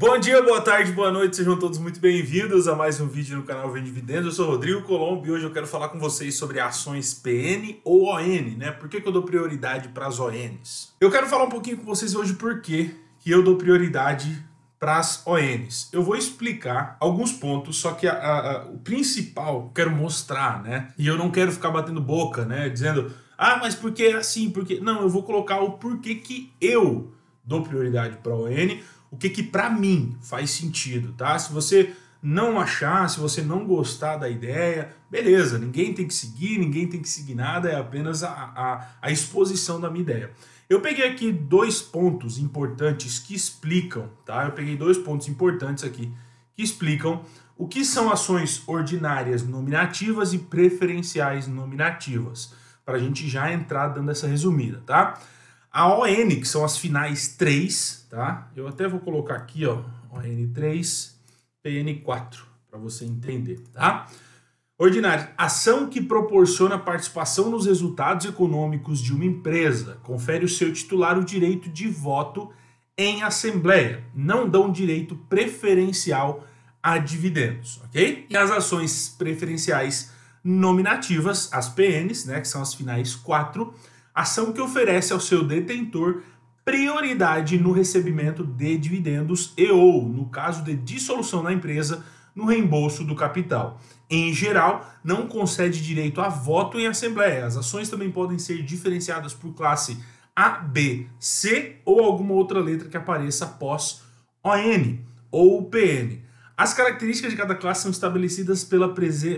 Bom dia, boa tarde, boa noite, sejam todos muito bem-vindos a mais um vídeo no canal Vem Dividendos. Eu sou Rodrigo Colombo e hoje eu quero falar com vocês sobre ações PN ou ON, né? Por que, que eu dou prioridade para as ONs? Eu quero falar um pouquinho com vocês hoje por que eu dou prioridade para as ONs. Eu vou explicar alguns pontos, só que a, a, o principal eu quero mostrar, né? E eu não quero ficar batendo boca, né? Dizendo, ah, mas por que é assim? Porque Não, eu vou colocar o porquê que eu dou prioridade para a ON o que que para mim faz sentido, tá? Se você não achar, se você não gostar da ideia, beleza, ninguém tem que seguir, ninguém tem que seguir nada, é apenas a, a, a exposição da minha ideia. Eu peguei aqui dois pontos importantes que explicam, tá? Eu peguei dois pontos importantes aqui que explicam o que são ações ordinárias nominativas e preferenciais nominativas, para a gente já entrar dando essa resumida, tá? A ON, que são as finais 3, tá? Eu até vou colocar aqui, ó, ON3, PN4, para você entender, tá? Ordinário, ação que proporciona participação nos resultados econômicos de uma empresa, confere ao seu titular o direito de voto em assembleia, não dão direito preferencial a dividendos, ok? E as ações preferenciais nominativas, as PNs, né, que são as finais 4, ação que oferece ao seu detentor prioridade no recebimento de dividendos e ou, no caso de dissolução da empresa, no reembolso do capital. Em geral, não concede direito a voto em assembleia. As ações também podem ser diferenciadas por classe A, B, C ou alguma outra letra que apareça após ON ou PN. As características de cada classe são estabelecidas pela,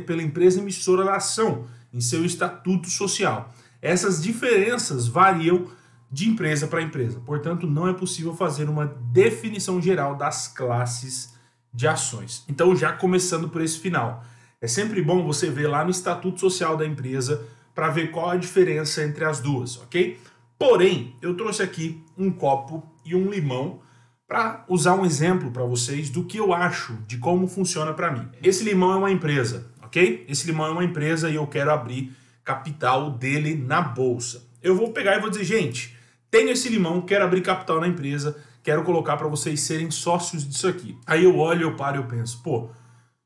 pela empresa emissora da ação em seu estatuto social. Essas diferenças variam de empresa para empresa, portanto, não é possível fazer uma definição geral das classes de ações. Então, já começando por esse final, é sempre bom você ver lá no estatuto social da empresa para ver qual a diferença entre as duas, ok? Porém, eu trouxe aqui um copo e um limão para usar um exemplo para vocês do que eu acho de como funciona para mim. Esse limão é uma empresa, ok? Esse limão é uma empresa e eu quero abrir capital dele na bolsa. Eu vou pegar e vou dizer, gente, tenho esse limão, quero abrir capital na empresa, quero colocar para vocês serem sócios disso aqui. Aí eu olho, eu paro e eu penso, pô,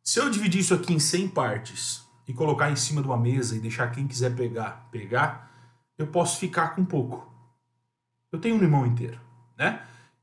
se eu dividir isso aqui em 100 partes e colocar em cima de uma mesa e deixar quem quiser pegar, pegar, eu posso ficar com pouco. Eu tenho um limão inteiro, né?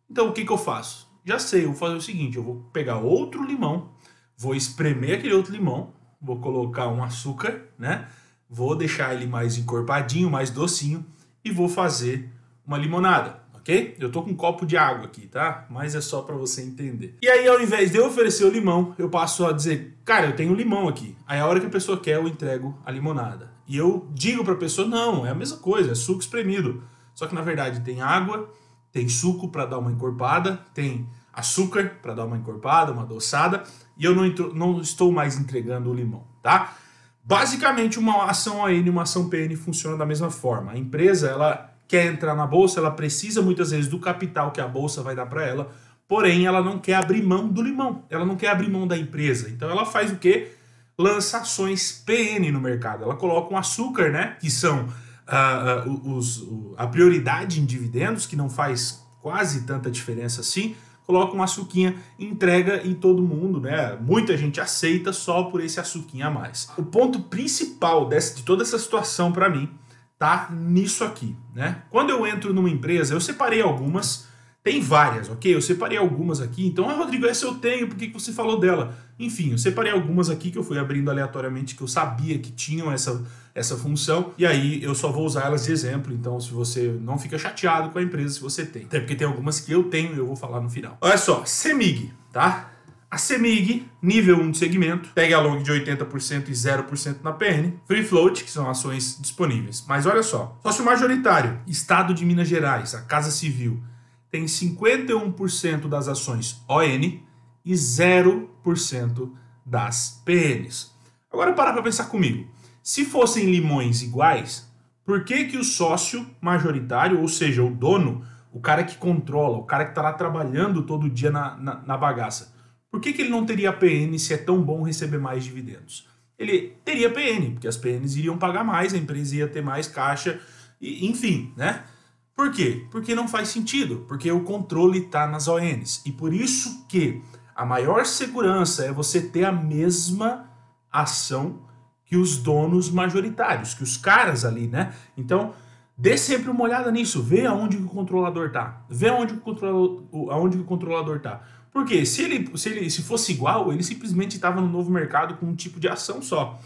Então o que, que eu faço? Já sei, eu vou fazer o seguinte, eu vou pegar outro limão, vou espremer aquele outro limão, vou colocar um açúcar, né? Vou deixar ele mais encorpadinho, mais docinho e vou fazer uma limonada, ok? Eu tô com um copo de água aqui, tá? Mas é só para você entender. E aí, ao invés de eu oferecer o limão, eu passo a dizer, cara, eu tenho limão aqui. Aí a hora que a pessoa quer, eu entrego a limonada. E eu digo para a pessoa, não, é a mesma coisa, é suco espremido. Só que na verdade tem água, tem suco para dar uma encorpada, tem açúcar para dar uma encorpada, uma adoçada, e eu não, não estou mais entregando o limão, tá? Basicamente, uma ação ON e uma ação PN funcionam da mesma forma. A empresa, ela quer entrar na bolsa, ela precisa muitas vezes do capital que a bolsa vai dar para ela, porém ela não quer abrir mão do limão, ela não quer abrir mão da empresa. Então ela faz o quê? Lança ações PN no mercado. Ela coloca um açúcar, né? Que são uh, uh, os, uh, a prioridade em dividendos, que não faz quase tanta diferença assim coloca uma açuquinha, entrega e todo mundo, né? Muita gente aceita só por esse açuquinha a mais. O ponto principal dessa, de toda essa situação para mim tá nisso aqui, né? Quando eu entro numa empresa, eu separei algumas tem várias, ok? Eu separei algumas aqui. Então, ah, Rodrigo, essa eu tenho, por que, você falou dela? Enfim, eu separei algumas aqui que eu fui abrindo aleatoriamente, que eu sabia que tinham essa, essa função. E aí eu só vou usar elas de exemplo. Então, se você não fica chateado com a empresa, se você tem. Até porque tem algumas que eu tenho e eu vou falar no final. Olha só, CEMIG, tá? A CEMIG, nível 1 de segmento, pega a long de 80% e 0% na PN. Free float, que são ações disponíveis. Mas olha só, sócio majoritário, Estado de Minas Gerais, a Casa Civil, tem 51% das ações ON e 0% das PNs. Agora para para pensar comigo. Se fossem limões iguais, por que, que o sócio majoritário, ou seja, o dono, o cara que controla, o cara que está lá trabalhando todo dia na, na, na bagaça, por que, que ele não teria PN se é tão bom receber mais dividendos? Ele teria PN, porque as PNs iriam pagar mais, a empresa ia ter mais caixa, e, enfim, né? Por quê? Porque não faz sentido, porque o controle está nas ONs. E por isso que a maior segurança é você ter a mesma ação que os donos majoritários, que os caras ali, né? Então, dê sempre uma olhada nisso, vê aonde o controlador tá, vê aonde o controlador, aonde o controlador tá. Porque se ele, se ele se fosse igual, ele simplesmente estava no novo mercado com um tipo de ação só.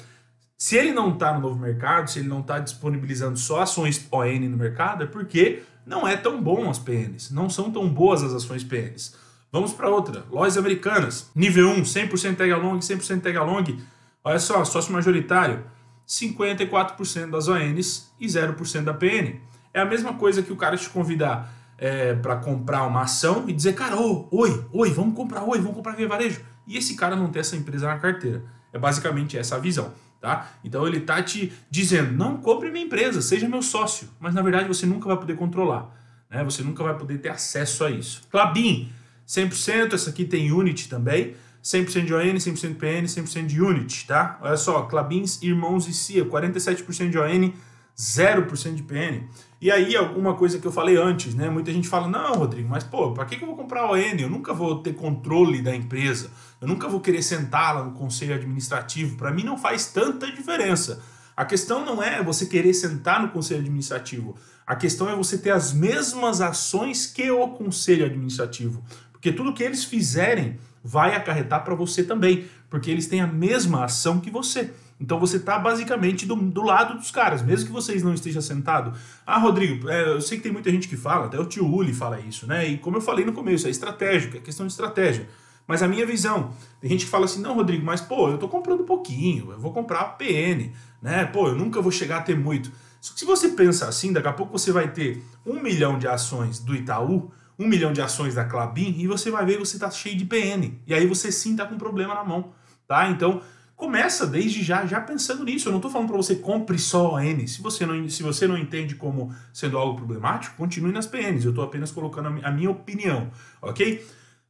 Se ele não está no novo mercado, se ele não está disponibilizando só ações ON no mercado, é porque não é tão bom as PNs, não são tão boas as ações PNs. Vamos para outra, lojas americanas, nível 1, 100% tag along, 100% tag along, olha só, sócio majoritário, 54% das ONs e 0% da PN. É a mesma coisa que o cara te convidar é, para comprar uma ação e dizer, cara, oi, oi, vamos comprar, oi, vamos comprar via varejo. E esse cara não ter essa empresa na carteira. É basicamente essa a visão. Tá? Então ele tá te dizendo, não compre minha empresa, seja meu sócio. Mas na verdade você nunca vai poder controlar. Né? Você nunca vai poder ter acesso a isso. Clabin, 100%, essa aqui tem Unity também. 100% de ON, 100% de PN, 100% de Unity, tá? Olha só, Clabins, Irmãos e CIA, 47% de ON, 0% de PN. E aí, alguma coisa que eu falei antes, né? Muita gente fala, não, Rodrigo, mas pô, para que, que eu vou comprar ON? Eu nunca vou ter controle da empresa, eu nunca vou querer sentar lá no conselho administrativo. Para mim não faz tanta diferença. A questão não é você querer sentar no conselho administrativo, a questão é você ter as mesmas ações que o conselho administrativo. Porque tudo que eles fizerem vai acarretar para você também, porque eles têm a mesma ação que você. Então você está basicamente do, do lado dos caras, mesmo que vocês não estejam sentados. Ah, Rodrigo, é, eu sei que tem muita gente que fala, até o tio Uli fala isso, né? E como eu falei no começo, é estratégico, é questão de estratégia. Mas a minha visão, tem gente que fala assim, não, Rodrigo, mas pô, eu tô comprando pouquinho, eu vou comprar PN, né? Pô, eu nunca vou chegar a ter muito. Só que se você pensa assim, daqui a pouco você vai ter um milhão de ações do Itaú, um milhão de ações da Clabin, e você vai ver que você tá cheio de PN. E aí você sim tá com um problema na mão, tá? Então, começa desde já, já pensando nisso. Eu não estou falando para você compre só ON. Se você, não, se você não entende como sendo algo problemático, continue nas PNs. Eu estou apenas colocando a minha opinião, ok?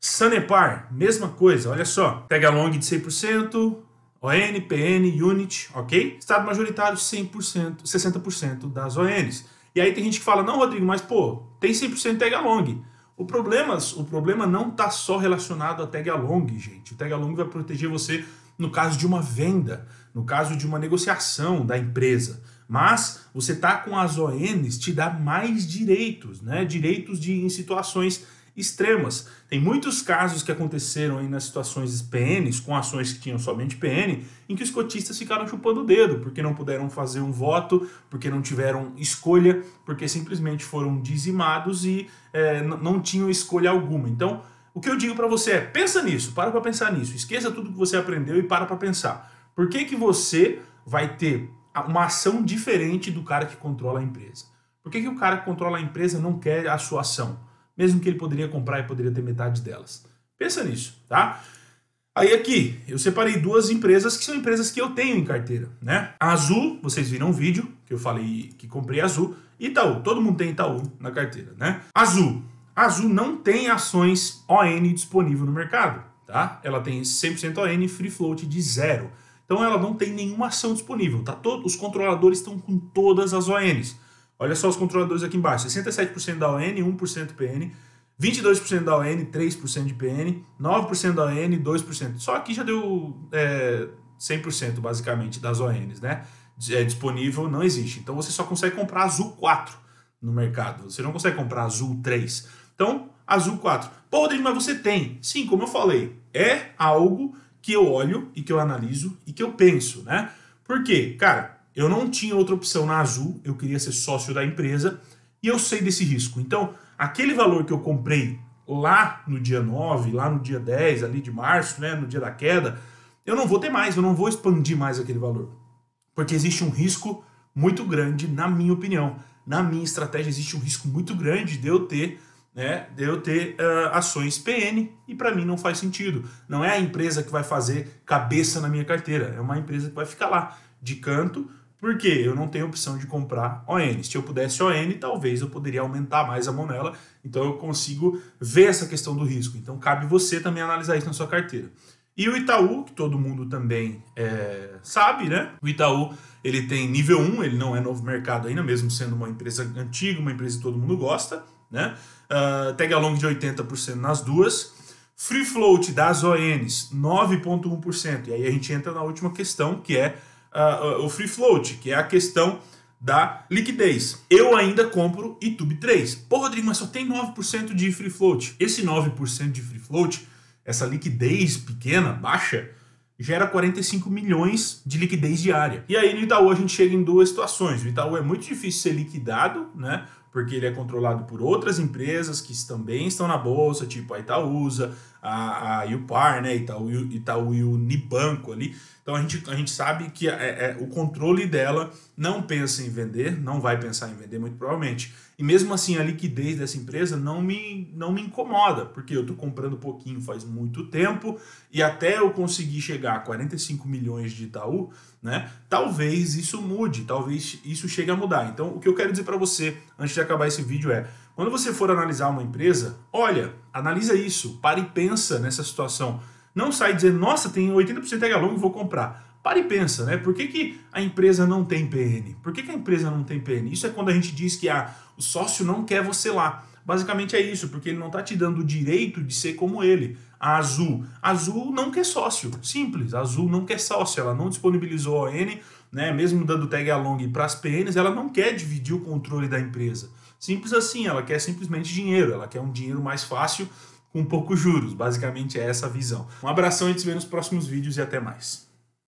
Sanepar, mesma coisa, olha só. Pega long de 100%, ON, PN, Unit, ok? Estado majoritário 100%, 60% das ONs. E aí tem gente que fala, não, Rodrigo, mas pô, tem 100% tag along. O problema, o problema não está só relacionado a tag along, gente. O tag along vai proteger você no caso de uma venda, no caso de uma negociação da empresa. Mas você tá com as ONs te dá mais direitos, né? Direitos de em situações extremas. Tem muitos casos que aconteceram aí nas situações PNs, com ações que tinham somente PN, em que os cotistas ficaram chupando o dedo, porque não puderam fazer um voto, porque não tiveram escolha, porque simplesmente foram dizimados e é, não tinham escolha alguma. Então, o que eu digo para você é, pensa nisso, para para pensar nisso, esqueça tudo que você aprendeu e para para pensar. Por que, que você vai ter uma ação diferente do cara que controla a empresa? Por que, que o cara que controla a empresa não quer a sua ação? Mesmo que ele poderia comprar e poderia ter metade delas. Pensa nisso, tá? Aí aqui, eu separei duas empresas que são empresas que eu tenho em carteira, né? A Azul, vocês viram o vídeo que eu falei que comprei Azul. Itaú, todo mundo tem Itaú na carteira, né? Azul, a Azul não tem ações ON disponível no mercado, tá? Ela tem 100% ON free float de zero. Então ela não tem nenhuma ação disponível, tá? Todo, os controladores estão com todas as ONs. Olha só os controladores aqui embaixo, 67% da ON, 1% PN, 22% da ON, 3% de PN, 9% da ON, 2%. Só aqui já deu é, 100% basicamente das ONs, né? É disponível, não existe. Então você só consegue comprar Azul 4 no mercado. Você não consegue comprar Azul 3. Então, azul 4. Pô, Rodrigo, mas você tem. Sim, como eu falei, é algo que eu olho e que eu analiso e que eu penso, né? Por quê? Cara, eu não tinha outra opção na Azul, eu queria ser sócio da empresa e eu sei desse risco. Então, aquele valor que eu comprei lá no dia 9, lá no dia 10, ali de março, né, no dia da queda, eu não vou ter mais, eu não vou expandir mais aquele valor. Porque existe um risco muito grande, na minha opinião. Na minha estratégia, existe um risco muito grande de eu ter né, de eu ter uh, ações PN e para mim não faz sentido. Não é a empresa que vai fazer cabeça na minha carteira, é uma empresa que vai ficar lá de canto, porque eu não tenho opção de comprar ON. Se eu pudesse ON, talvez eu poderia aumentar mais a mão nela, então eu consigo ver essa questão do risco. Então cabe você também analisar isso na sua carteira. E o Itaú, que todo mundo também é, sabe, né? O Itaú ele tem nível 1, ele não é novo mercado ainda, mesmo sendo uma empresa antiga, uma empresa que todo mundo gosta, né? Uh, tag along de 80% nas duas. Free float das ONs, 9,1%. E aí a gente entra na última questão, que é uh, o free float, que é a questão da liquidez. Eu ainda compro YouTube 3. Pô, Rodrigo, mas só tem 9% de free float. Esse 9% de free float, essa liquidez pequena, baixa, gera 45 milhões de liquidez diária. E aí no Itaú a gente chega em duas situações. O Itaú é muito difícil ser liquidado, né? Porque ele é controlado por outras empresas que também estão na bolsa, tipo a Itaúsa, a, a Upar, né? Itaú, Itaú e o Nibanco ali. Então a gente, a gente sabe que é, é, o controle dela não pensa em vender, não vai pensar em vender muito provavelmente. E mesmo assim a liquidez dessa empresa não me, não me incomoda, porque eu estou comprando pouquinho faz muito tempo e até eu conseguir chegar a 45 milhões de Itaú, né? Talvez isso mude, talvez isso chegue a mudar. Então o que eu quero dizer para você antes de acabar esse vídeo é quando você for analisar uma empresa, olha, analisa isso, para e pensa nessa situação. Não sai dizendo, nossa, tem 80% de long, vou comprar. Para e pensa, né? Por que, que a empresa não tem PN? Por que, que a empresa não tem PN? Isso é quando a gente diz que ah, o sócio não quer você lá. Basicamente é isso, porque ele não está te dando o direito de ser como ele. A Azul. Azul não quer sócio. Simples. Azul não quer sócio. Ela não disponibilizou a ON, né? mesmo dando tag along para as PNs, ela não quer dividir o controle da empresa. Simples assim, ela quer simplesmente dinheiro. Ela quer um dinheiro mais fácil com poucos juros. Basicamente é essa a visão. Um abração e te vê nos próximos vídeos e até mais.